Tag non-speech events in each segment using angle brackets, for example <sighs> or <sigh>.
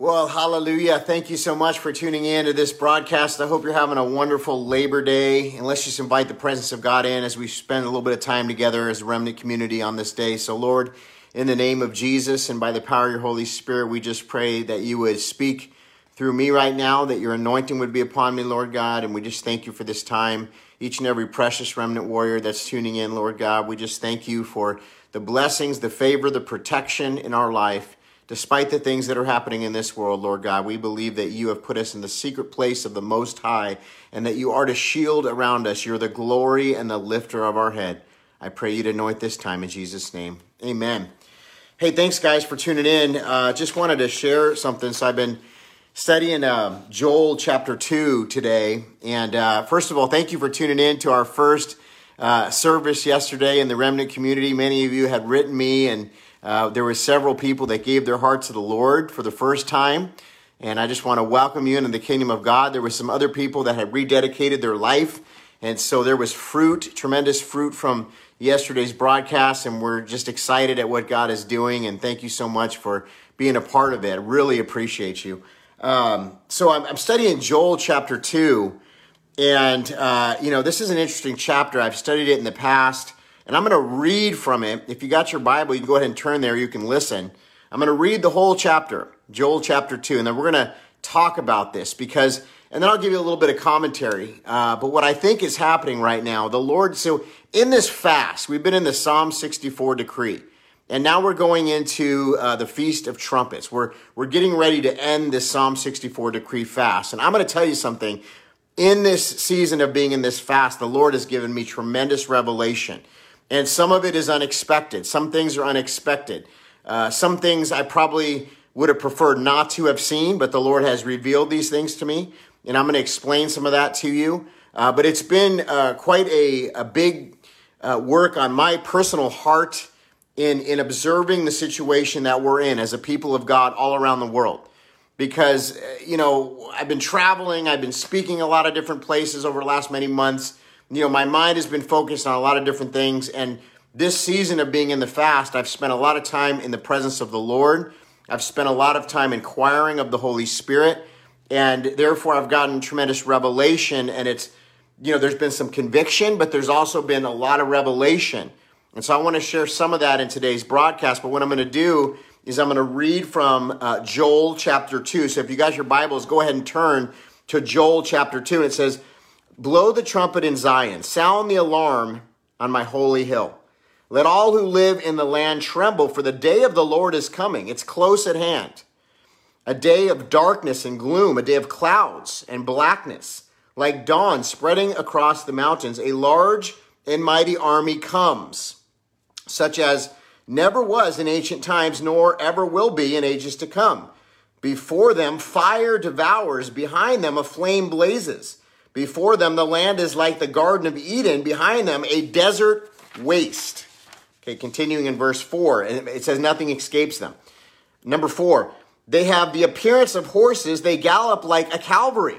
Well, hallelujah. Thank you so much for tuning in to this broadcast. I hope you're having a wonderful Labor Day. And let's just invite the presence of God in as we spend a little bit of time together as a remnant community on this day. So, Lord, in the name of Jesus and by the power of your Holy Spirit, we just pray that you would speak through me right now, that your anointing would be upon me, Lord God. And we just thank you for this time. Each and every precious remnant warrior that's tuning in, Lord God, we just thank you for the blessings, the favor, the protection in our life. Despite the things that are happening in this world, Lord God, we believe that you have put us in the secret place of the Most High and that you are the shield around us. You're the glory and the lifter of our head. I pray you to anoint this time in Jesus' name. Amen. Hey, thanks, guys, for tuning in. Uh, just wanted to share something. So I've been studying uh, Joel chapter 2 today. And uh, first of all, thank you for tuning in to our first uh, service yesterday in the remnant community. Many of you had written me and uh, there were several people that gave their hearts to the Lord for the first time. And I just want to welcome you into the kingdom of God. There were some other people that had rededicated their life. And so there was fruit, tremendous fruit from yesterday's broadcast. And we're just excited at what God is doing. And thank you so much for being a part of it. I really appreciate you. Um, so I'm, I'm, studying Joel chapter 2. And, uh, you know, this is an interesting chapter. I've studied it in the past. And I'm going to read from it. If you got your Bible, you can go ahead and turn there. You can listen. I'm going to read the whole chapter, Joel chapter 2, and then we're going to talk about this because, and then I'll give you a little bit of commentary. Uh, but what I think is happening right now, the Lord, so in this fast, we've been in the Psalm 64 decree. And now we're going into uh, the Feast of Trumpets. We're, we're getting ready to end this Psalm 64 decree fast. And I'm going to tell you something. In this season of being in this fast, the Lord has given me tremendous revelation. And some of it is unexpected. Some things are unexpected. Uh, some things I probably would have preferred not to have seen, but the Lord has revealed these things to me. And I'm going to explain some of that to you. Uh, but it's been uh, quite a, a big uh, work on my personal heart in, in observing the situation that we're in as a people of God all around the world. Because, uh, you know, I've been traveling, I've been speaking a lot of different places over the last many months you know, my mind has been focused on a lot of different things. And this season of being in the fast, I've spent a lot of time in the presence of the Lord. I've spent a lot of time inquiring of the Holy Spirit. And therefore, I've gotten tremendous revelation. And it's, you know, there's been some conviction, but there's also been a lot of revelation. And so I want to share some of that in today's broadcast. But what I'm going to do is I'm going to read from uh, Joel chapter 2. So if you got your Bibles, go ahead and turn to Joel chapter 2. And it says, Blow the trumpet in Zion, sound the alarm on my holy hill. Let all who live in the land tremble, for the day of the Lord is coming. It's close at hand. A day of darkness and gloom, a day of clouds and blackness, like dawn spreading across the mountains. A large and mighty army comes, such as never was in ancient times, nor ever will be in ages to come. Before them, fire devours, behind them, a flame blazes. Before them, the land is like the Garden of Eden. Behind them, a desert waste. Okay, continuing in verse 4, and it says nothing escapes them. Number 4, they have the appearance of horses. They gallop like a cavalry.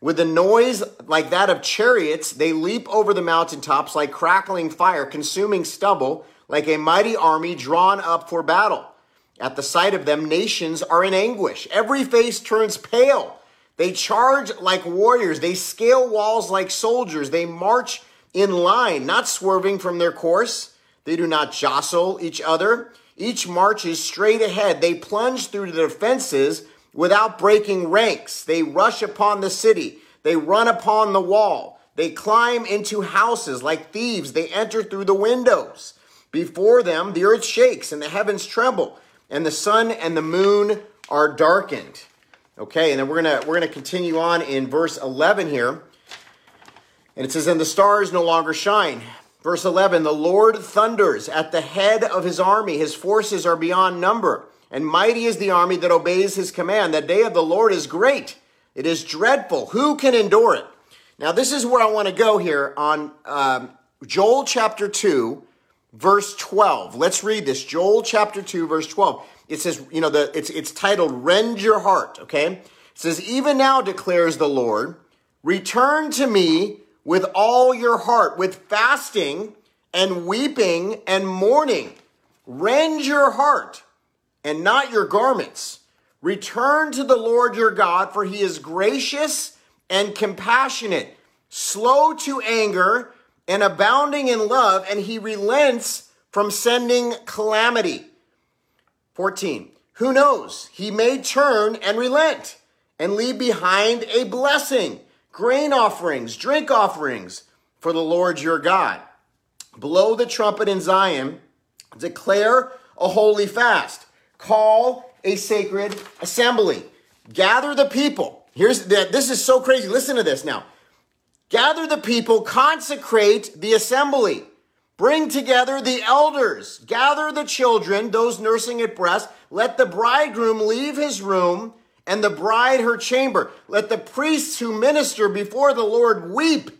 With a noise like that of chariots, they leap over the mountaintops like crackling fire, consuming stubble, like a mighty army drawn up for battle. At the sight of them, nations are in anguish. Every face turns pale. They charge like warriors. They scale walls like soldiers. They march in line, not swerving from their course. They do not jostle each other. Each marches straight ahead. They plunge through the defenses without breaking ranks. They rush upon the city. They run upon the wall. They climb into houses like thieves. They enter through the windows. Before them, the earth shakes and the heavens tremble, and the sun and the moon are darkened. Okay, and then we're gonna we're gonna continue on in verse 11 here. And it says, And the stars no longer shine. Verse 11, the Lord thunders at the head of his army. His forces are beyond number. And mighty is the army that obeys his command. The day of the Lord is great. It is dreadful. Who can endure it? Now, this is where I want to go here on um, Joel chapter 2, verse 12. Let's read this. Joel chapter 2, verse 12 it says, you know, the, it's, it's titled Rend Your Heart, okay? It says, Even now declares the Lord, return to me with all your heart, with fasting and weeping and mourning. Rend your heart and not your garments. Return to the Lord your God, for he is gracious and compassionate, slow to anger, and abounding in love, and he relents from sending calamity. 14. Who knows? He may turn and relent and leave behind a blessing, grain offerings, drink offerings for the Lord your God. Blow the trumpet in Zion, declare a holy fast, call a sacred assembly, gather the people. Here's that this is so crazy. Listen to this now. Gather the people, consecrate the assembly. Bring together the elders, gather the children, those nursing at breast. Let the bridegroom leave his room and the bride her chamber. Let the priests who minister before the Lord weep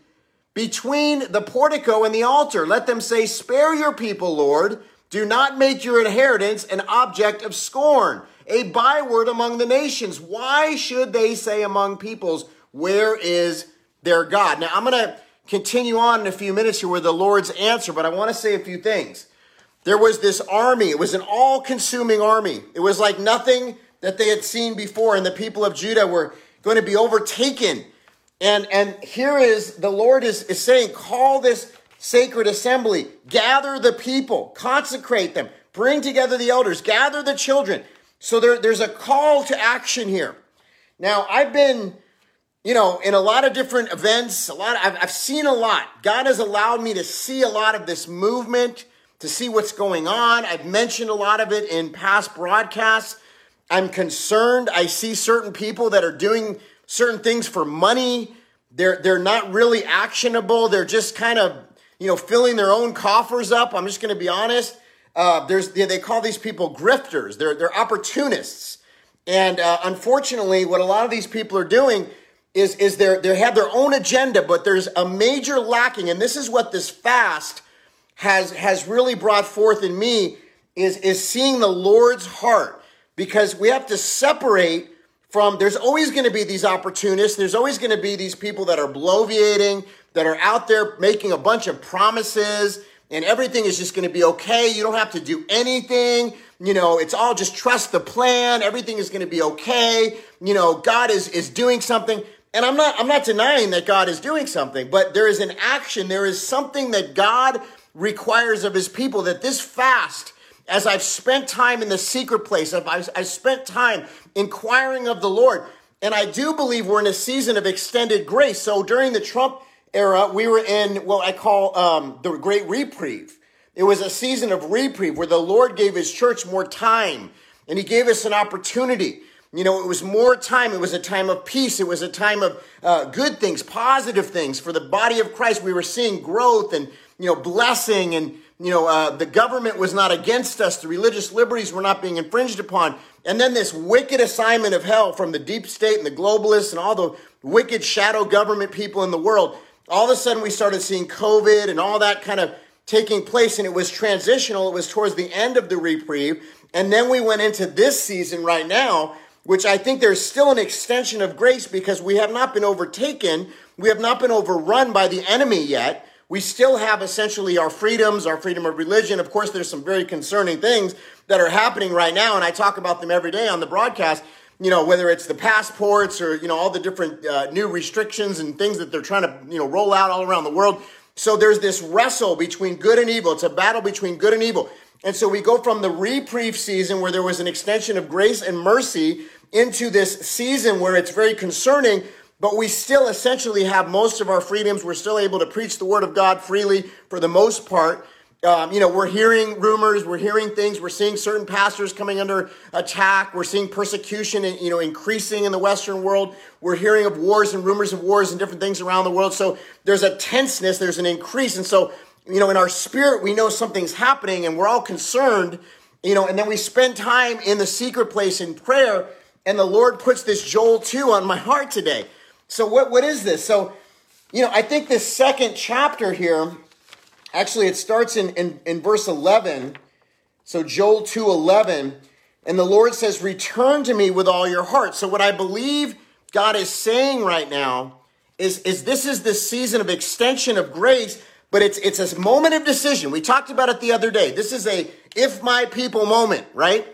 between the portico and the altar. Let them say, Spare your people, Lord. Do not make your inheritance an object of scorn, a byword among the nations. Why should they say among peoples, Where is their God? Now, I'm going to continue on in a few minutes here with the Lord's answer, but I want to say a few things. There was this army, it was an all consuming army. It was like nothing that they had seen before, and the people of Judah were going to be overtaken and, and here is the Lord is, is saying, call this sacred assembly, gather the people, consecrate them, bring together the elders, gather the children. So there, there's a call to action here. Now, I've been, you know, in a lot of different events, a lot, of, I've, I've seen a lot. God has allowed me to see a lot of this movement, to see what's going on. I've mentioned a lot of it in past broadcasts. I'm concerned. I see certain people that are doing certain things for money. They're, they're not really actionable. They're just kind of, you know, filling their own coffers up. I'm just going to be honest. Uh, there's, they call these people grifters. They're, they're opportunists. And uh, unfortunately, what a lot of these people are doing is, is they're, they have their own agenda, but there's a major lacking. And this is what this fast has, has really brought forth in me is, is seeing the Lord's heart because we have to separate from there's always going to be these opportunists. There's always going to be these people that are bloviating, that are out there making a bunch of promises, and everything is just going to be okay. You don't have to do anything. You know, it's all just trust the plan. Everything is going to be okay. You know, God is is doing something. And I'm not I'm not denying that God is doing something, but there is an action, there is something that God requires of his people that this fast as I've spent time in the secret place, I've, I've spent time inquiring of the Lord. And I do believe we're in a season of extended grace. So during the Trump era, we were in what I call um, the Great Reprieve. It was a season of reprieve where the Lord gave his church more time and he gave us an opportunity. You know, it was more time. It was a time of peace. It was a time of uh, good things, positive things for the body of Christ. We were seeing growth and, you know, blessing and, you know, uh, the government was not against us. The religious liberties were not being infringed upon. And then this wicked assignment of hell from the deep state and the globalists and all the wicked shadow government people in the world. All of a sudden, we started seeing COVID and all that kind of taking place, and it was transitional. It was towards the end of the reprieve. And then we went into this season right now, which I think there's still an extension of grace because we have not been overtaken. We have not been overrun by the enemy yet we still have essentially our freedoms, our freedom of religion. Of course, there's some very concerning things that are happening right now, and I talk about them every day on the broadcast. You know, whether it's the passports or you know all the different uh, new restrictions and things that they're trying to you know roll out all around the world. So there's this wrestle between good and evil. It's a battle between good and evil. And so we go from the reprieve season where there was an extension of grace and mercy into this season where it's very concerning but we still essentially have most of our freedoms. We're still able to preach the word of God freely for the most part. Um, you know, we're hearing rumors, we're hearing things, we're seeing certain pastors coming under attack, we're seeing persecution, you know, increasing in the Western world. We're hearing of wars and rumors of wars and different things around the world. So there's a tenseness, there's an increase, and so you know, in our spirit, we know something's happening, and we're all concerned. You know, and then we spend time in the secret place in prayer, and the Lord puts this Joel 2 on my heart today. So what, what is this? So, you know, I think this second chapter here, actually it starts in, in, in verse 11. So Joel 2 11. And the Lord says, Return to me with all your heart. So, what I believe God is saying right now is, is this is the season of extension of grace, but it's, it's a moment of decision. We talked about it the other day. This is a if my people moment, right?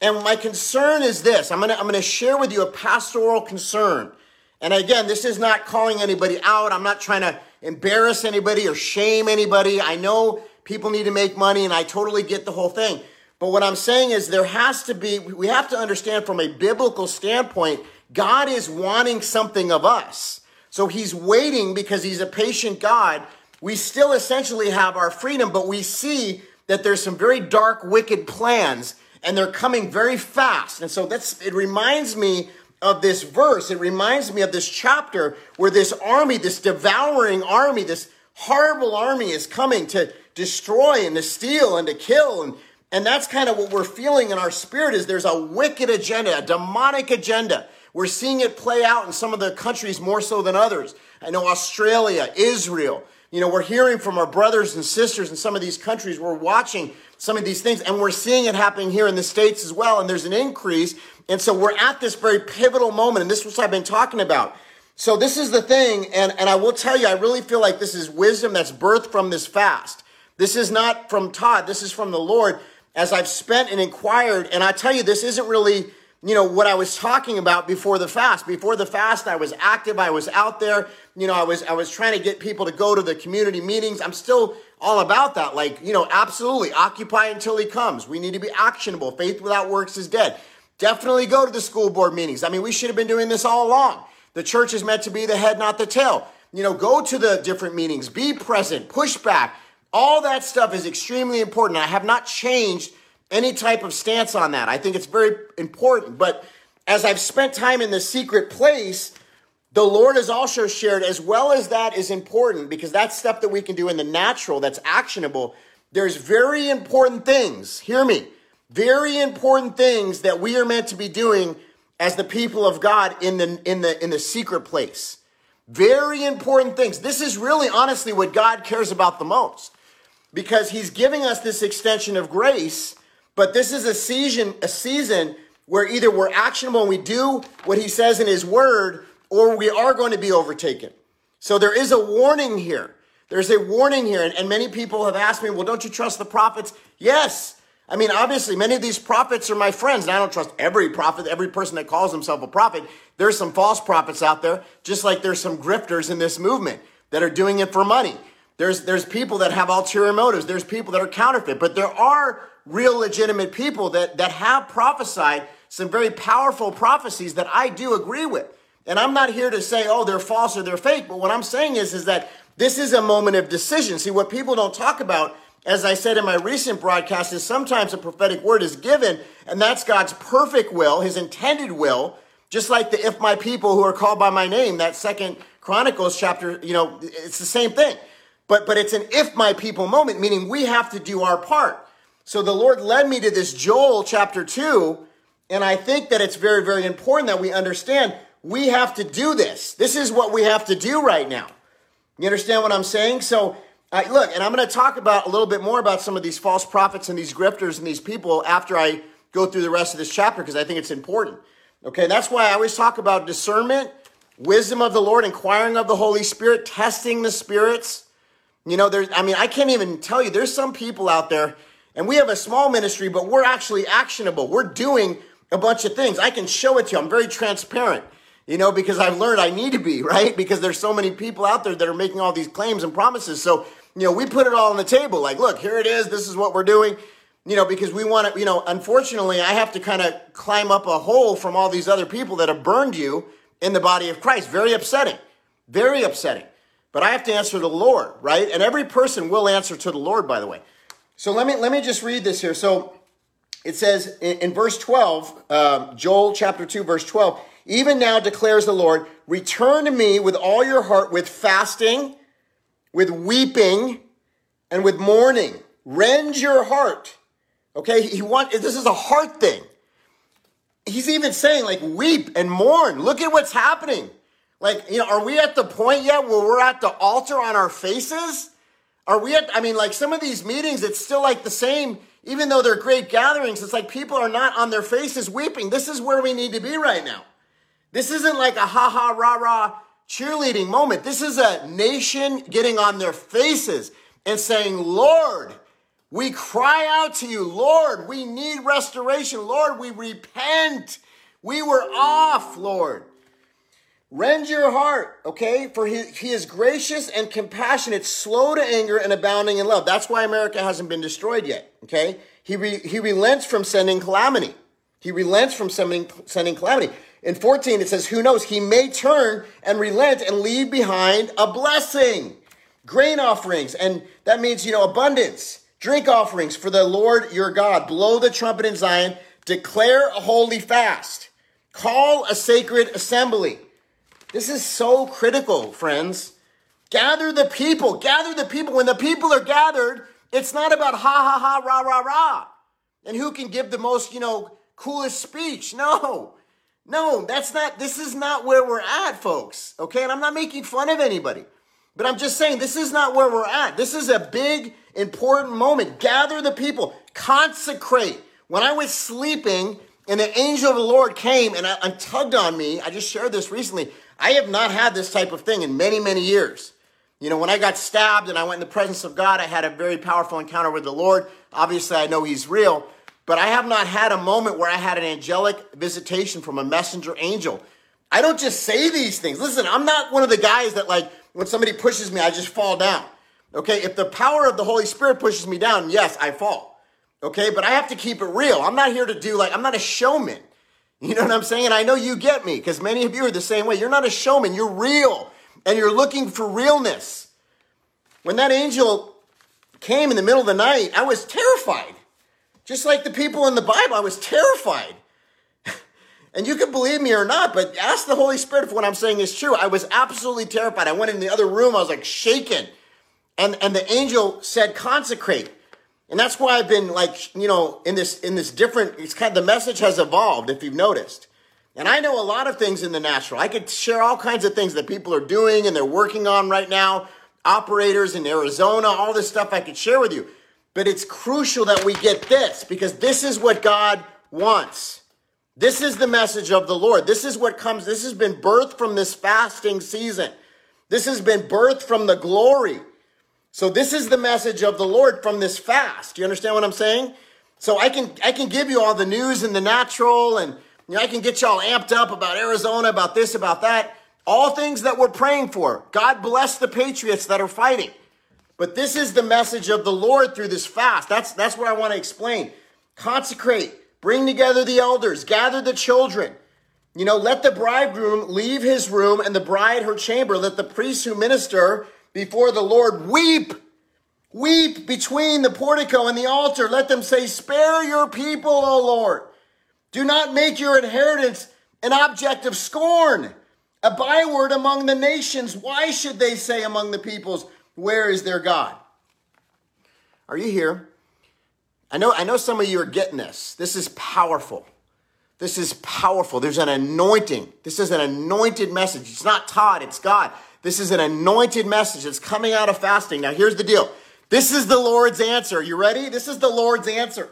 And my concern is this I'm gonna, I'm gonna share with you a pastoral concern. And again, this is not calling anybody out. I'm not trying to embarrass anybody or shame anybody. I know people need to make money and I totally get the whole thing. But what I'm saying is there has to be, we have to understand from a biblical standpoint, God is wanting something of us. So he's waiting because he's a patient God. We still essentially have our freedom, but we see that there's some very dark, wicked plans and they're coming very fast. And so that's, it reminds me of this verse. It reminds me of this chapter where this army, this devouring army, this horrible army is coming to destroy and to steal and to kill. And, and that's kind of what we're feeling in our spirit is there's a wicked agenda, a demonic agenda. We're seeing it play out in some of the countries more so than others. I know Australia, Israel, you know, we're hearing from our brothers and sisters in some of these countries. We're watching some of these things and we're seeing it happening here in the States as well. And there's an increase. And so we're at this very pivotal moment. And this is what I've been talking about. So this is the thing. And, and I will tell you, I really feel like this is wisdom that's birthed from this fast. This is not from Todd. This is from the Lord as I've spent and inquired. And I tell you, this isn't really you know, what I was talking about before the fast. Before the fast, I was active. I was out there. You know, I was, I was trying to get people to go to the community meetings. I'm still all about that. Like, you know, absolutely occupy until he comes. We need to be actionable. Faith without works is dead. Definitely go to the school board meetings. I mean, we should have been doing this all along. The church is meant to be the head, not the tail. You know, go to the different meetings, be present, push back. All that stuff is extremely important. I have not changed any type of stance on that. I think it's very important. But as I've spent time in the secret place, the Lord has also shared, as well as that is important, because that's stuff that we can do in the natural that's actionable. There's very important things, hear me, very important things that we are meant to be doing as the people of God in the, in the, in the secret place. Very important things. This is really honestly what God cares about the most because he's giving us this extension of grace but this is a season, a season where either we're actionable and we do what he says in his word, or we are going to be overtaken. So there is a warning here. There's a warning here. And, and many people have asked me, well, don't you trust the prophets? Yes. I mean, obviously, many of these prophets are my friends, and I don't trust every prophet, every person that calls himself a prophet. There's some false prophets out there, just like there's some grifters in this movement that are doing it for money. There's, there's people that have ulterior motives. There's people that are counterfeit, but there are real legitimate people that, that have prophesied some very powerful prophecies that I do agree with. And I'm not here to say, oh, they're false or they're fake, but what I'm saying is, is that this is a moment of decision. See, what people don't talk about, as I said in my recent broadcast, is sometimes a prophetic word is given, and that's God's perfect will, his intended will, just like the if my people who are called by my name, that second Chronicles chapter, you know, it's the same thing. But but it's an if my people moment, meaning we have to do our part. So the Lord led me to this Joel chapter 2, and I think that it's very, very important that we understand we have to do this. This is what we have to do right now. You understand what I'm saying? So, uh, look, and I'm going to talk about a little bit more about some of these false prophets and these grifters and these people after I go through the rest of this chapter because I think it's important. Okay, that's why I always talk about discernment, wisdom of the Lord, inquiring of the Holy Spirit, testing the spirits. You know, there's, I mean, I can't even tell you, there's some people out there and we have a small ministry, but we're actually actionable. We're doing a bunch of things. I can show it to you. I'm very transparent, you know, because I've learned I need to be, <laughs> right? Because there's so many people out there that are making all these claims and promises. So, you know, we put it all on the table. Like, look, here it is. This is what we're doing, you know, because we want to, you know, unfortunately, I have to kind of climb up a hole from all these other people that have burned you in the body of Christ. Very upsetting. Very upsetting. But I have to answer to the Lord, right? And every person will answer to the Lord, by the way. So let me let me just read this here. So it says in, in verse 12, uh, Joel chapter 2, verse 12, even now declares the Lord, return to me with all your heart, with fasting, with weeping, and with mourning. Rend your heart. Okay, he want this is a heart thing. He's even saying, like, weep and mourn. Look at what's happening. Like, you know, are we at the point yet where we're at the altar on our faces? Are we at, I mean, like some of these meetings, it's still like the same, even though they're great gatherings, it's like people are not on their faces weeping. This is where we need to be right now. This isn't like a ha ha rah rah cheerleading moment. This is a nation getting on their faces and saying, Lord, We cry out to you, Lord, we need restoration. Lord, we repent. We were off, Lord. Rend your heart, okay? For he, he is gracious and compassionate, slow to anger, and abounding in love. That's why America hasn't been destroyed yet, okay? He, re, he relents from sending calamity. He relents from sending, sending calamity. In 14, it says, Who knows? He may turn and relent and leave behind a blessing, grain offerings. And that means, you know, abundance, drink offerings for the Lord your God. Blow the trumpet in Zion, declare a holy fast, call a sacred assembly. This is so critical, friends. Gather the people, gather the people. When the people are gathered, it's not about ha ha ha, rah, rah, rah. And who can give the most, you know, coolest speech. No, no, that's not, this is not where we're at, folks. Okay. And I'm not making fun of anybody, but I'm just saying this is not where we're at. This is a big, important moment. Gather the people, consecrate. When I was sleeping and the angel of the Lord came and, I, and tugged on me, I just shared this recently. I have not had this type of thing in many, many years. You know, when I got stabbed and I went in the presence of God, I had a very powerful encounter with the Lord. Obviously, I know He's real, but I have not had a moment where I had an angelic visitation from a messenger angel. I don't just say these things. Listen, I'm not one of the guys that, like, when somebody pushes me, I just fall down. Okay, if the power of the Holy Spirit pushes me down, yes, I fall. Okay, but I have to keep it real. I'm not here to do, like, I'm not a showman. You know what I'm saying? I know you get me because many of you are the same way. You're not a showman, you're real and you're looking for realness. When that angel came in the middle of the night, I was terrified. Just like the people in the Bible, I was terrified. <laughs> and you can believe me or not, but ask the Holy Spirit if what I'm saying is true. I was absolutely terrified. I went in the other room, I was like shaken. And, and the angel said, consecrate. And that's why I've been like, you know, in this in this different it's kind of the message has evolved if you've noticed. And I know a lot of things in the natural. I could share all kinds of things that people are doing and they're working on right now. Operators in Arizona, all this stuff I could share with you. But it's crucial that we get this because this is what God wants. This is the message of the Lord. This is what comes. This has been birthed from this fasting season. This has been birthed from the glory. So this is the message of the Lord from this fast. Do you understand what I'm saying? So I can I can give you all the news and the natural and you know, I can get y'all amped up about Arizona, about this, about that. All things that we're praying for. God bless the patriots that are fighting. But this is the message of the Lord through this fast. That's, that's what I want to explain. Consecrate, bring together the elders, gather the children. You know, let the bridegroom leave his room and the bride her chamber. Let the priests who minister before the Lord weep. Weep between the portico and the altar. Let them say, Spare your people, O Lord. Do not make your inheritance an object of scorn, a byword among the nations. Why should they say among the peoples, where is their God? Are you here? I know, I know some of you are getting this. This is powerful. This is powerful. There's an anointing. This is an anointed message. It's not Todd, it's God. This is an anointed message that's coming out of fasting. Now, here's the deal. This is the Lord's answer. You ready? This is the Lord's answer.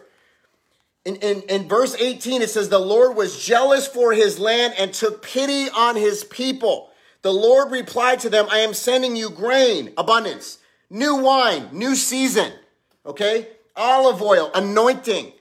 In, in, in verse 18, it says, The Lord was jealous for his land and took pity on his people. The Lord replied to them, I am sending you grain, abundance, new wine, new season, okay? Olive oil, anointing,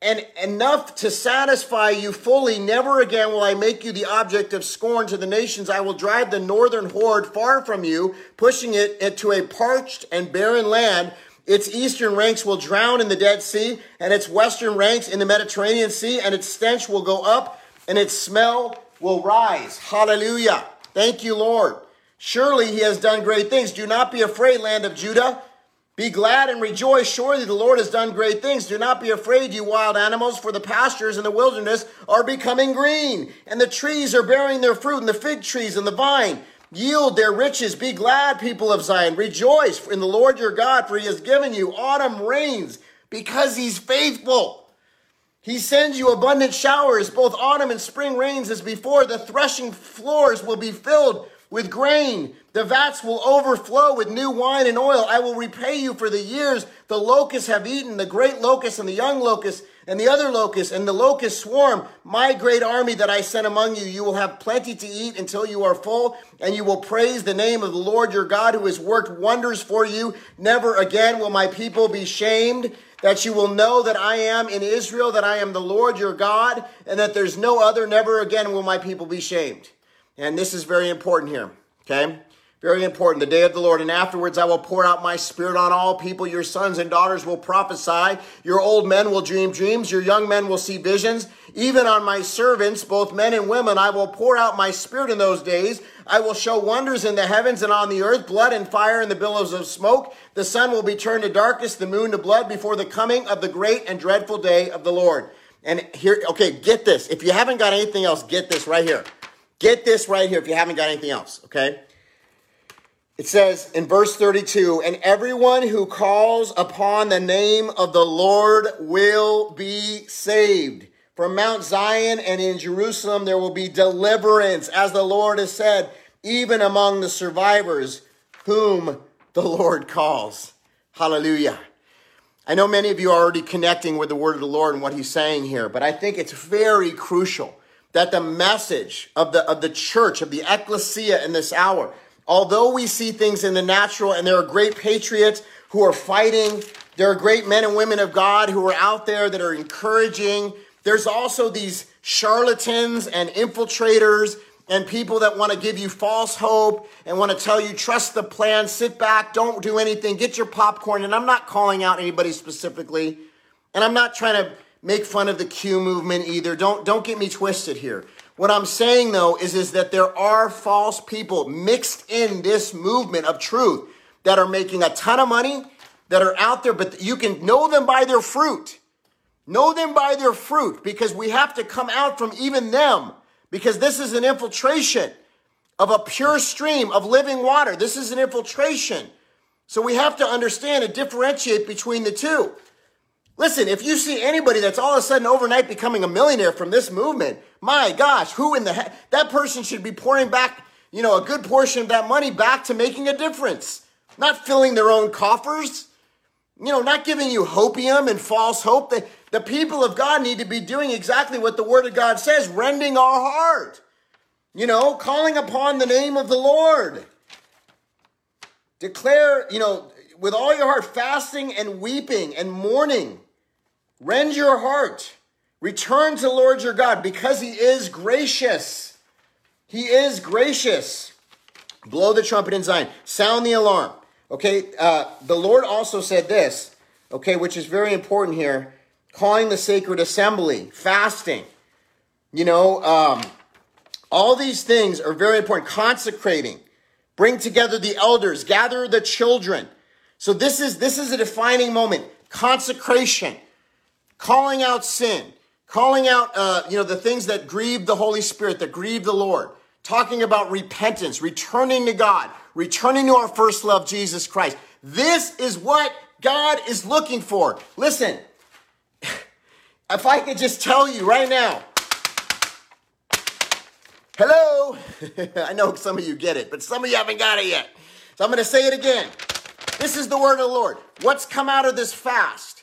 and enough to satisfy you fully. Never again will I make you the object of scorn to the nations. I will drive the northern horde far from you, pushing it into a parched and barren land. Its eastern ranks will drown in the Dead Sea, and its western ranks in the Mediterranean Sea, and its stench will go up, and its smell will rise. Hallelujah. Thank you, Lord. Surely he has done great things. Do not be afraid, land of Judah. Be glad and rejoice. Surely the Lord has done great things. Do not be afraid, you wild animals, for the pastures in the wilderness are becoming green, and the trees are bearing their fruit, and the fig trees and the vine yield their riches. Be glad, people of Zion. Rejoice in the Lord your God, for he has given you autumn rains because he's faithful. He sends you abundant showers, both autumn and spring rains as before. The threshing floors will be filled with grain. The vats will overflow with new wine and oil. I will repay you for the years the locusts have eaten, the great locust and the young locust, and the other locusts, and the locust swarm, my great army that I sent among you. You will have plenty to eat until you are full, and you will praise the name of the Lord your God who has worked wonders for you. Never again will my people be shamed. That you will know that I am in Israel, that I am the Lord your God, and that there's no other. Never again will my people be shamed. And this is very important here, okay? Very important. The day of the Lord. And afterwards I will pour out my spirit on all people. Your sons and daughters will prophesy. Your old men will dream dreams. Your young men will see visions. Even on my servants, both men and women, I will pour out my spirit in those days. I will show wonders in the heavens and on the earth, blood and fire and the billows of smoke. The sun will be turned to darkness, the moon to blood before the coming of the great and dreadful day of the Lord. And here, okay, get this. If you haven't got anything else, get this right here. Get this right here if you haven't got anything else, okay? It says in verse 32 And everyone who calls upon the name of the Lord will be saved. From Mount Zion and in Jerusalem there will be deliverance, as the Lord has said, even among the survivors whom the Lord calls. Hallelujah. I know many of you are already connecting with the word of the Lord and what he's saying here, but I think it's very crucial that the message of the, of the church, of the ecclesia in this hour, although we see things in the natural and there are great patriots who are fighting, there are great men and women of God who are out there that are encouraging. There's also these charlatans and infiltrators and people that want to give you false hope and want to tell you trust the plan, sit back, don't do anything, get your popcorn. And I'm not calling out anybody specifically, and I'm not trying to make fun of the Q movement either. Don't don't get me twisted here. What I'm saying though is, is that there are false people mixed in this movement of truth that are making a ton of money, that are out there, but you can know them by their fruit. Know them by their fruit because we have to come out from even them because this is an infiltration of a pure stream of living water. This is an infiltration. So we have to understand and differentiate between the two. Listen, if you see anybody that's all of a sudden overnight becoming a millionaire from this movement, my gosh, who in the heck? That person should be pouring back, you know, a good portion of that money back to making a difference, not filling their own coffers, you know, not giving you hopium and false hope. The, the people of God need to be doing exactly what the Word of God says, rending our heart, you know, calling upon the name of the Lord. Declare, you know, with all your heart, fasting and weeping and mourning Rend your heart. Return to the Lord your God because he is gracious. He is gracious. Blow the trumpet in Zion. Sound the alarm. Okay, uh, the Lord also said this, okay, which is very important here calling the sacred assembly, fasting. You know, um, all these things are very important. Consecrating, bring together the elders, gather the children. So this is this is a defining moment. Consecration calling out sin, calling out, uh, you know, the things that grieve the Holy Spirit, that grieve the Lord, talking about repentance, returning to God, returning to our first love, Jesus Christ. This is what God is looking for. Listen, <laughs> if I could just tell you right now, hello, <laughs> I know some of you get it, but some of you haven't got it yet. So I'm going to say it again. This is the word of the Lord. What's come out of this fast?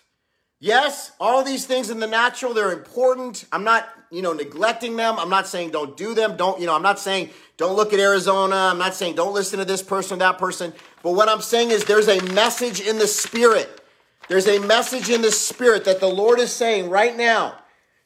Yes, all these things in the natural, they're important. I'm not, you know, neglecting them. I'm not saying don't do them. Don't, you know, I'm not saying don't look at Arizona. I'm not saying don't listen to this person, that person. But what I'm saying is there's a message in the spirit. There's a message in the spirit that the Lord is saying right now.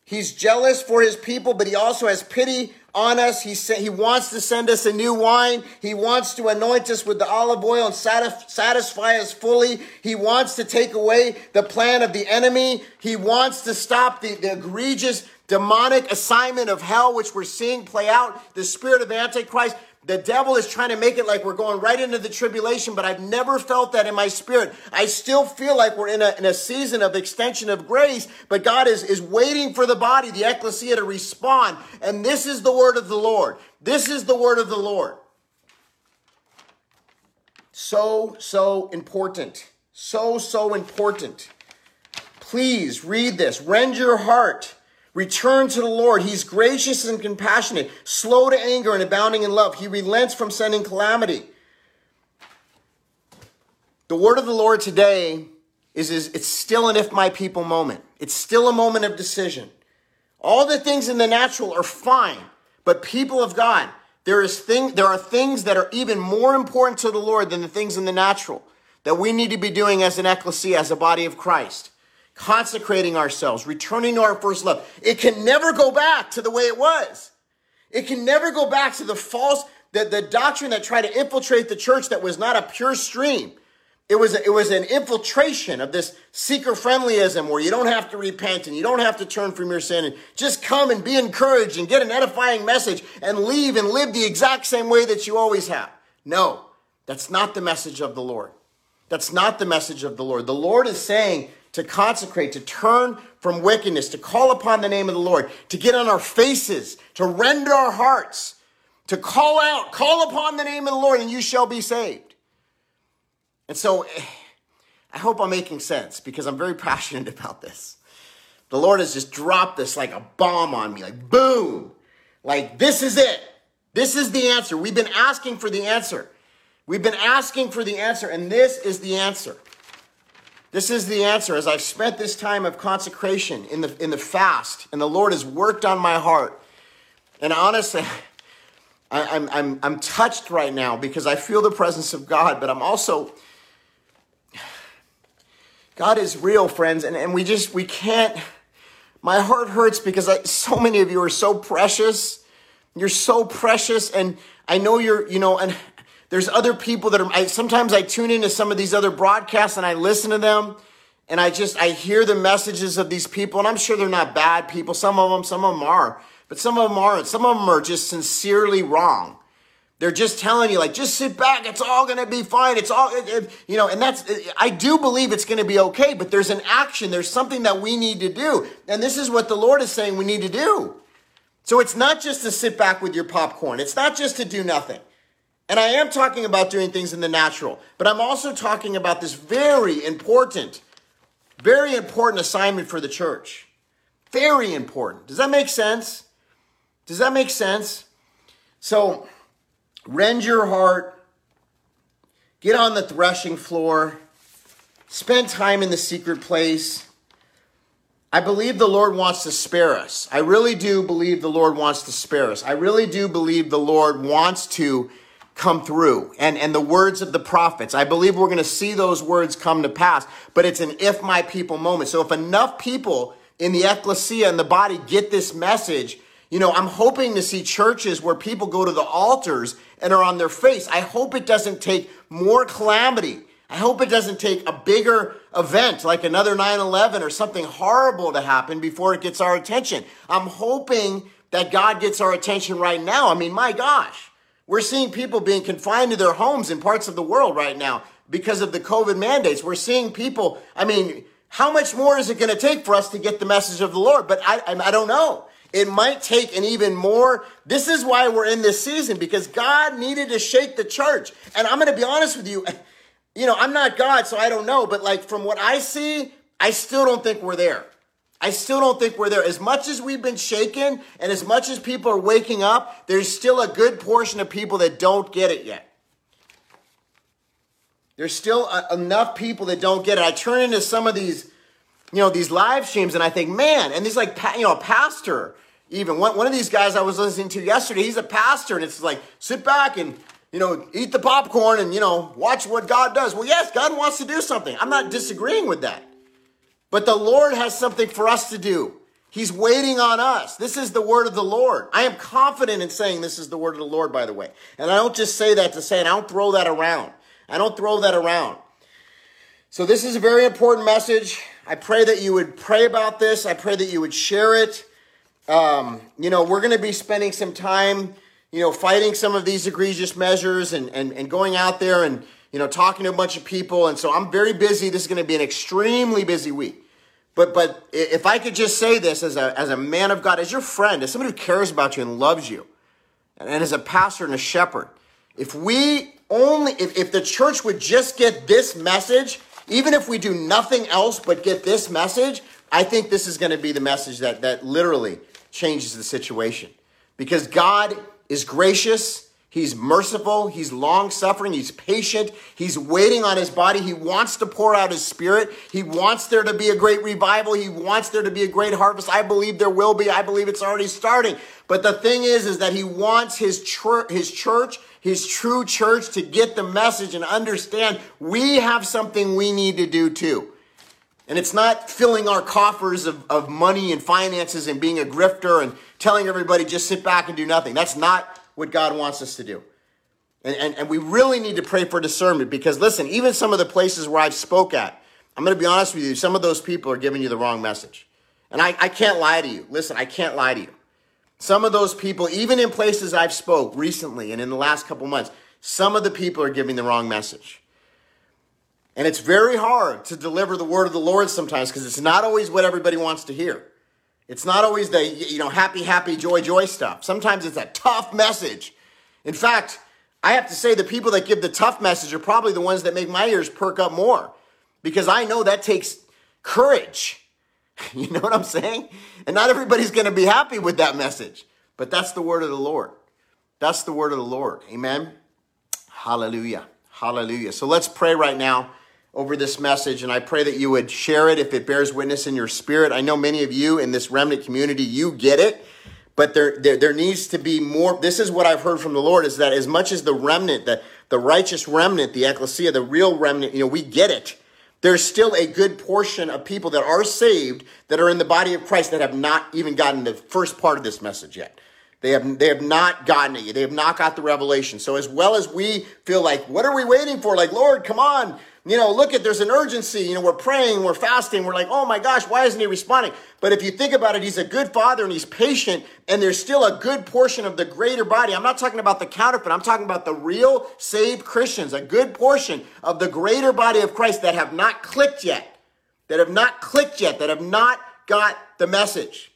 He's jealous for his people, but he also has pity on us. He, sa- he wants to send us a new wine. He wants to anoint us with the olive oil and satisf- satisfy us fully. He wants to take away the plan of the enemy. He wants to stop the, the egregious demonic assignment of hell, which we're seeing play out, the spirit of Antichrist. The devil is trying to make it like we're going right into the tribulation, but I've never felt that in my spirit. I still feel like we're in a, in a season of extension of grace, but God is, is waiting for the body, the ecclesia, to respond. And this is the word of the Lord. This is the word of the Lord. So, so important. So, so important. Please read this. Rend your heart. Return to the Lord. He's gracious and compassionate, slow to anger and abounding in love. He relents from sending calamity. The word of the Lord today is, is it's still an if my people moment. It's still a moment of decision. All the things in the natural are fine, but people of God, there is thing, there are things that are even more important to the Lord than the things in the natural that we need to be doing as an ecclesia, as a body of Christ. Consecrating ourselves, returning to our first love. It can never go back to the way it was. It can never go back to the false, the, the doctrine that tried to infiltrate the church that was not a pure stream. It was, it was an infiltration of this seeker friendlyism where you don't have to repent and you don't have to turn from your sin and just come and be encouraged and get an edifying message and leave and live the exact same way that you always have. No, that's not the message of the Lord. That's not the message of the Lord. The Lord is saying to consecrate, to turn from wickedness, to call upon the name of the Lord, to get on our faces, to rend our hearts, to call out, call upon the name of the Lord, and you shall be saved. And so <sighs> I hope I'm making sense because I'm very <laughs> passionate about this. The Lord has just dropped this like a bomb on me, like boom. Like, this is it. This is the answer. We've been asking for the answer. We've been asking for the answer, and this is the answer. This is the answer. As I've spent this time of consecration in the, in the fast, and the Lord has worked on my heart. And honestly, <laughs> I, I'm, I'm, I'm touched right now because I feel the presence of God, but I'm also <sighs> God is real, friends, and, and we just, we can't. My heart hurts because I, so many of you are so precious. You're so precious, and I know you're, you know, and there's other people that are, I, sometimes I tune into some of these other broadcasts and I listen to them, and I just, I hear the messages of these people, and I'm sure they're not bad people. Some of them, some of them are, but some of them aren't. Some of them are just sincerely wrong. They're just telling you, like, just sit back. It's all going to be fine. It's all, it, it, you know, and that's, I do believe it's going to be okay, but there's an action. There's something that we need to do. And this is what the Lord is saying we need to do. So it's not just to sit back with your popcorn. It's not just to do nothing. And I am talking about doing things in the natural, but I'm also talking about this very important, very important assignment for the church. Very important. Does that make sense? Does that make sense? So, rend your heart, get on the threshing floor, spend time in the secret place. I believe the Lord wants to spare us. I really do believe the Lord wants to spare us. I really do believe the Lord wants to come through. And, and the words of the prophets, I believe we're going to see those words come to pass, but it's an if my people moment. So if enough people in the ecclesia and the body get this message, you know, I'm hoping to see churches where people go to the altars and are on their face. I hope it doesn't take more calamity. I hope it doesn't take a bigger event like another 9 11 or something horrible to happen before it gets our attention. I'm hoping that God gets our attention right now. I mean, my gosh, we're seeing people being confined to their homes in parts of the world right now because of the COVID mandates. We're seeing people, I mean, how much more is it going to take for us to get the message of the Lord? But I, I, don't know. It might take an even more. This is why we're in this season because God needed to shake the church. And I'm going to be honest with you. <laughs> You know, I'm not God, so I don't know. But like from what I see, I still don't think we're there. I still don't think we're there. As much as we've been shaken and as much as people are waking up, there's still a good portion of people that don't get it yet. There's still a, enough people that don't get it. I turn into some of these you know, these live streams and I think, man, and these like, you know, a pastor, even one, one of these guys I was listening to yesterday, he's a pastor and it's like, sit back and, you know, eat the popcorn and, you know, watch what God does. Well, yes, God wants to do something. I'm not disagreeing with that. But the Lord has something for us to do. He's waiting on us. This is the word of the Lord. I am confident in saying this is the word of the Lord, by the way. And I don't just say that to say it. I don't throw that around. I don't throw that around. So this is a very important message. I pray that you would pray about this. I pray that you would share it. Um, you know, we're going to be spending some time, you know, fighting some of these egregious measures and, and, and going out there and, you know, talking to a bunch of people. And so I'm very busy. This is going to be an extremely busy week. But, but if I could just say this as a, as a man of God, as your friend, as somebody who cares about you and loves you, and, and as a pastor and a shepherd, if we only, if, if the church would just get this message, even if we do nothing else but get this message, I think this is going to be the message that, that literally changes the situation. Because God is gracious, He's merciful. He's long suffering. He's patient. He's waiting on his body. He wants to pour out his spirit. He wants there to be a great revival. He wants there to be a great harvest. I believe there will be. I believe it's already starting. But the thing is, is that he wants his church, his church, his true church to get the message and understand we have something we need to do too. And it's not filling our coffers of, of money and finances and being a grifter and telling everybody just sit back and do nothing. That's not what God wants us to do. And, and, and we really need to pray for discernment because listen, even some of the places where I've spoke at, I'm going to be honest with you, some of those people are giving you the wrong message. And I, I can't lie to you. Listen, I can't lie to you. Some of those people, even in places I've spoke recently and in the last couple months, some of the people are giving the wrong message. And it's very hard to deliver the word of the Lord sometimes because it's not always what everybody wants to hear. It's not always the, you know, happy, happy, joy, joy stuff. Sometimes it's a tough message. In fact, I have to say the people that give the tough message are probably the ones that make my ears perk up more because I know that takes courage. <laughs> You know what I'm saying? And not everybody's going to be happy with that message, but that's the word of the Lord. That's the word of the Lord. Amen. Hallelujah. Hallelujah. So let's pray right now over this message, and I pray that you would share it if it bears witness in your spirit. I know many of you in this remnant community, you get it, but there, there, there needs to be more. This is what I've heard from the Lord is that as much as the remnant, the, the righteous remnant, the ecclesia, the real remnant, you know, we get it. There's still a good portion of people that are saved that are in the body of Christ that have not even gotten the first part of this message yet. They have, they have not gotten it. They have not got the revelation. So as well as we feel like, what are we waiting for? Like, Lord, come on you know, look at there's an urgency. You know, we're praying, we're fasting, we're like, oh my gosh, why isn't he responding? But if you think about it, he's a good father and he's patient, and there's still a good portion of the greater body. I'm not talking about the counterfeit, I'm talking about the real saved Christians, a good portion of the greater body of Christ that have not clicked yet, that have not clicked yet, that have not got the message.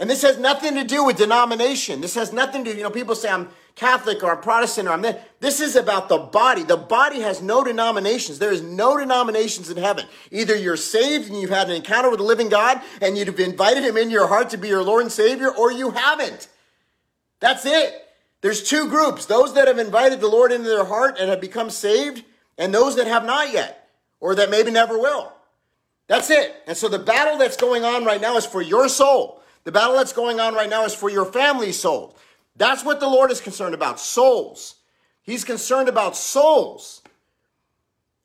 And this has nothing to do with denomination. This has nothing to, do, you know, people say I'm Catholic or I'm Protestant or I'm that. This is about the body. The body has no denominations. There is no denominations in heaven. Either you're saved and you've had an encounter with the living God and you've invited him into your heart to be your Lord and Savior, or you haven't. That's it. There's two groups those that have invited the Lord into their heart and have become saved, and those that have not yet, or that maybe never will. That's it. And so the battle that's going on right now is for your soul. The battle that's going on right now is for your family's soul. That's what the Lord is concerned about souls. He's concerned about souls.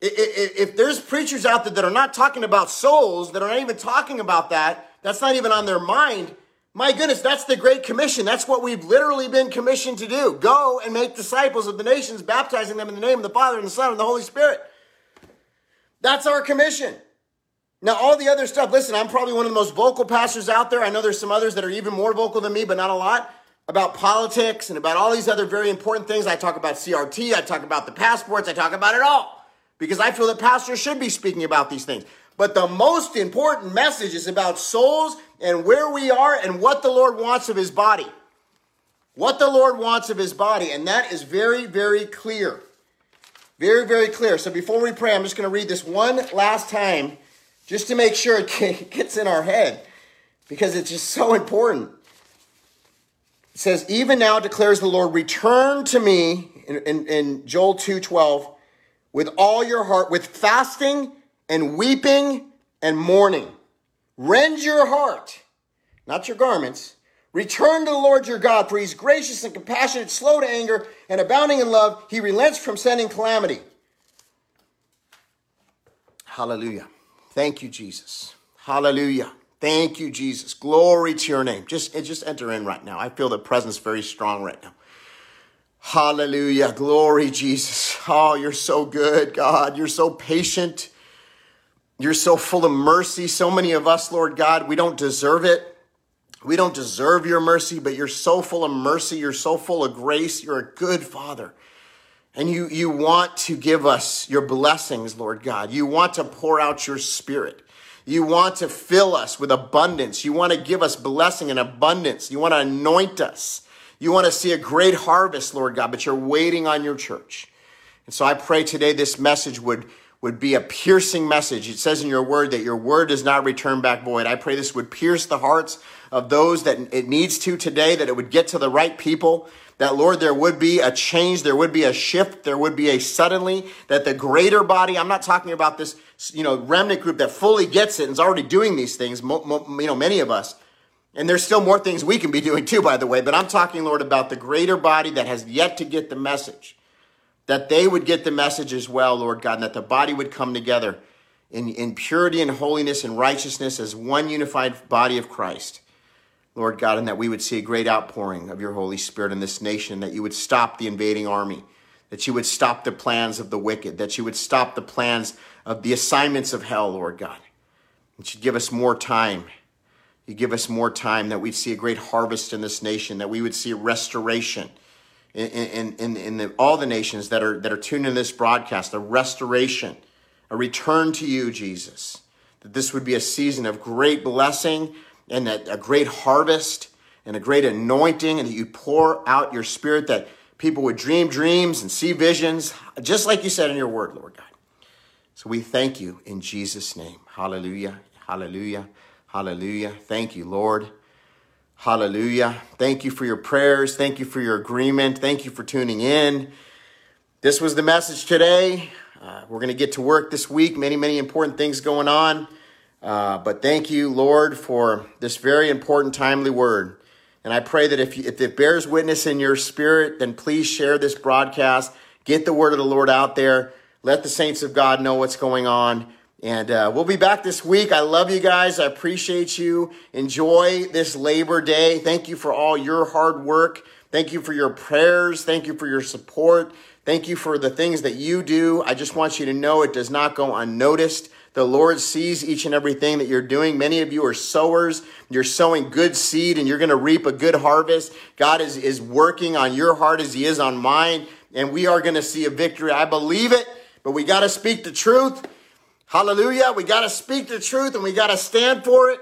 If there's preachers out there that are not talking about souls, that are not even talking about that, that's not even on their mind. My goodness, that's the Great Commission. That's what we've literally been commissioned to do. Go and make disciples of the nations, baptizing them in the name of the Father and the Son and the Holy Spirit. That's our commission. Now, all the other stuff, listen, I'm probably one of the most vocal pastors out there. I know there's some others that are even more vocal than me, but not a lot about politics and about all these other very important things. I talk about CRT, I talk about the passports, I talk about it all because I feel that pastors should be speaking about these things. But the most important message is about souls and where we are and what the Lord wants of his body. What the Lord wants of his body. And that is very, very clear. Very, very clear. So before we pray, I'm just going to read this one last time just to make sure it <laughs> gets in our head because it's just so important. It says, Even now declares the Lord, return to me in, in, in Joel 2:12 with all your heart, with fasting and weeping and mourning. Rend your heart, not your garments. Return to the Lord your God, for he's gracious and compassionate, slow to anger, and abounding in love. He relents from sending calamity. Hallelujah. Thank you, Jesus. Hallelujah. Thank you, Jesus. Glory to your name. Just, eh, just enter in right now. I feel the presence very strong right now. Hallelujah. Glory, Jesus. Oh, you're so good, God. You're so patient. You're so full of mercy. So many of us, Lord God, we don't deserve it. We don't deserve your mercy, but you're so full of mercy. You're so full of grace. You're a good Father. And you, you want to give us your blessings, Lord God. You want to pour out your spirit. You want to fill us with abundance. You want to give us blessing and abundance. You want to anoint us. You want to see a great harvest, Lord God, but you're waiting on your church. And so I pray today this message would, would be a piercing message. It says in your word that your word does not return back void. I pray this would pierce the hearts of those that it needs to today, that it would get to the right people, that Lord, there would be a change, there would be a shift, there would be a suddenly, that the greater body, I'm not talking about this, you know, remnant group that fully gets it and is already doing these things, you know, many of us. And there's still more things we can be doing too, by the way, but I'm talking, Lord, about the greater body that has yet to get the message, that they would get the message as well, Lord God, and that the body would come together in, in purity and holiness and righteousness as one unified body of Christ. Lord God, and that we would see a great outpouring of your Holy Spirit in this nation, that you would stop the invading army, that you would stop the plans of the wicked, that you would stop the plans of the assignments of hell, Lord God. That you'd give us more time. You give us more time, that we'd see a great harvest in this nation, that we would see restoration in, in, in, in the, all the nations that are, that are tuned in this broadcast, a restoration, a return to you, Jesus. That this would be a season of great blessing and that a great harvest and a great anointing, and that you pour out your spirit that people would dream dreams and see visions, just like you said in your word, Lord God. So we thank you in Jesus' name. Hallelujah. Hallelujah. Hallelujah. Thank you, Lord. Hallelujah. Thank you for your prayers. Thank you for your agreement. Thank you for tuning in. This was the message today. Uh, we're going to get to work this week. Many, many important things going on. Uh, but thank you, Lord, for this very important, timely word. And I pray that if, you, if it bears witness in your spirit, then please share this broadcast. Get the word of the Lord out there. Let the saints of God know what's going on. And uh, we'll be back this week. I love you guys. I appreciate you. Enjoy this Labor Day. Thank you for all your hard work. Thank you for your prayers. Thank you for your support. Thank you for the things that you do. I just want you to know it does not go unnoticed. The Lord sees each and everything that you're doing. Many of you are sowers. You're sowing good seed and you're going to reap a good harvest. God is, is working on your heart as He is on mine. And we are going to see a victory. I believe it, but we got to speak the truth. Hallelujah. We got to speak the truth and we got to stand for it.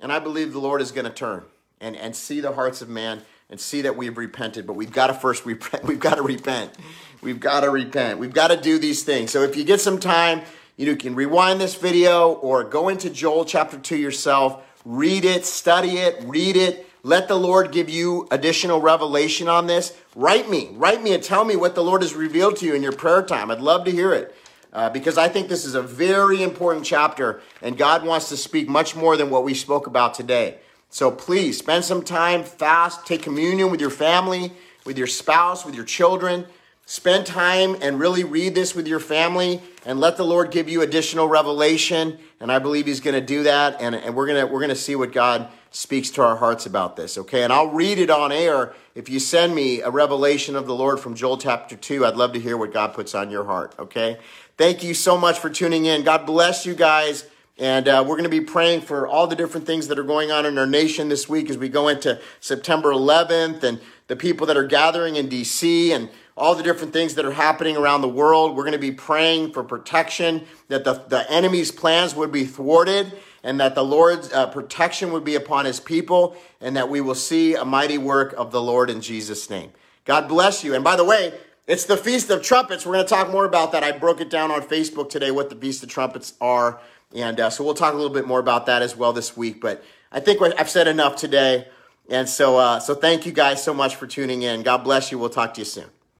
And I believe the Lord is going to turn and, and see the hearts of man and see that we've repented. But we've got to first repent. <laughs> We've got to repent. We've got to repent. We've got to do these things. So if you get some time, you can rewind this video or go into Joel chapter 2 yourself, read it, study it, read it. Let the Lord give you additional revelation on this. Write me, write me and tell me what the Lord has revealed to you in your prayer time. I'd love to hear it uh, because I think this is a very important chapter and God wants to speak much more than what we spoke about today. So please spend some time, fast, take communion with your family, with your spouse, with your children. Spend time and really read this with your family and let the Lord give you additional revelation. And I believe He's going to do that. And, and we're going to, we're going to see what God speaks to our hearts about this. Okay. And I'll read it on air. If you send me a revelation of the Lord from Joel chapter 2, I'd love to hear what God puts on your heart. Okay. Thank you so much for tuning in. God bless you guys. And uh, we're going to be praying for all the different things that are going on in our nation this week as we go into September 11th and the people that are gathering in DC and all the different things that are happening around the world. We're going to be praying for protection, that the, the enemy's plans would be thwarted, and that the Lord's uh, protection would be upon his people, and that we will see a mighty work of the Lord in Jesus' name. God bless you. And by the way, it's the Feast of Trumpets. We're going to talk more about that. I broke it down on Facebook today what the Feast of Trumpets are. And uh, so we'll talk a little bit more about that as well this week. But I think I've said enough today. And so, uh, so thank you guys so much for tuning in. God bless you. We'll talk to you soon.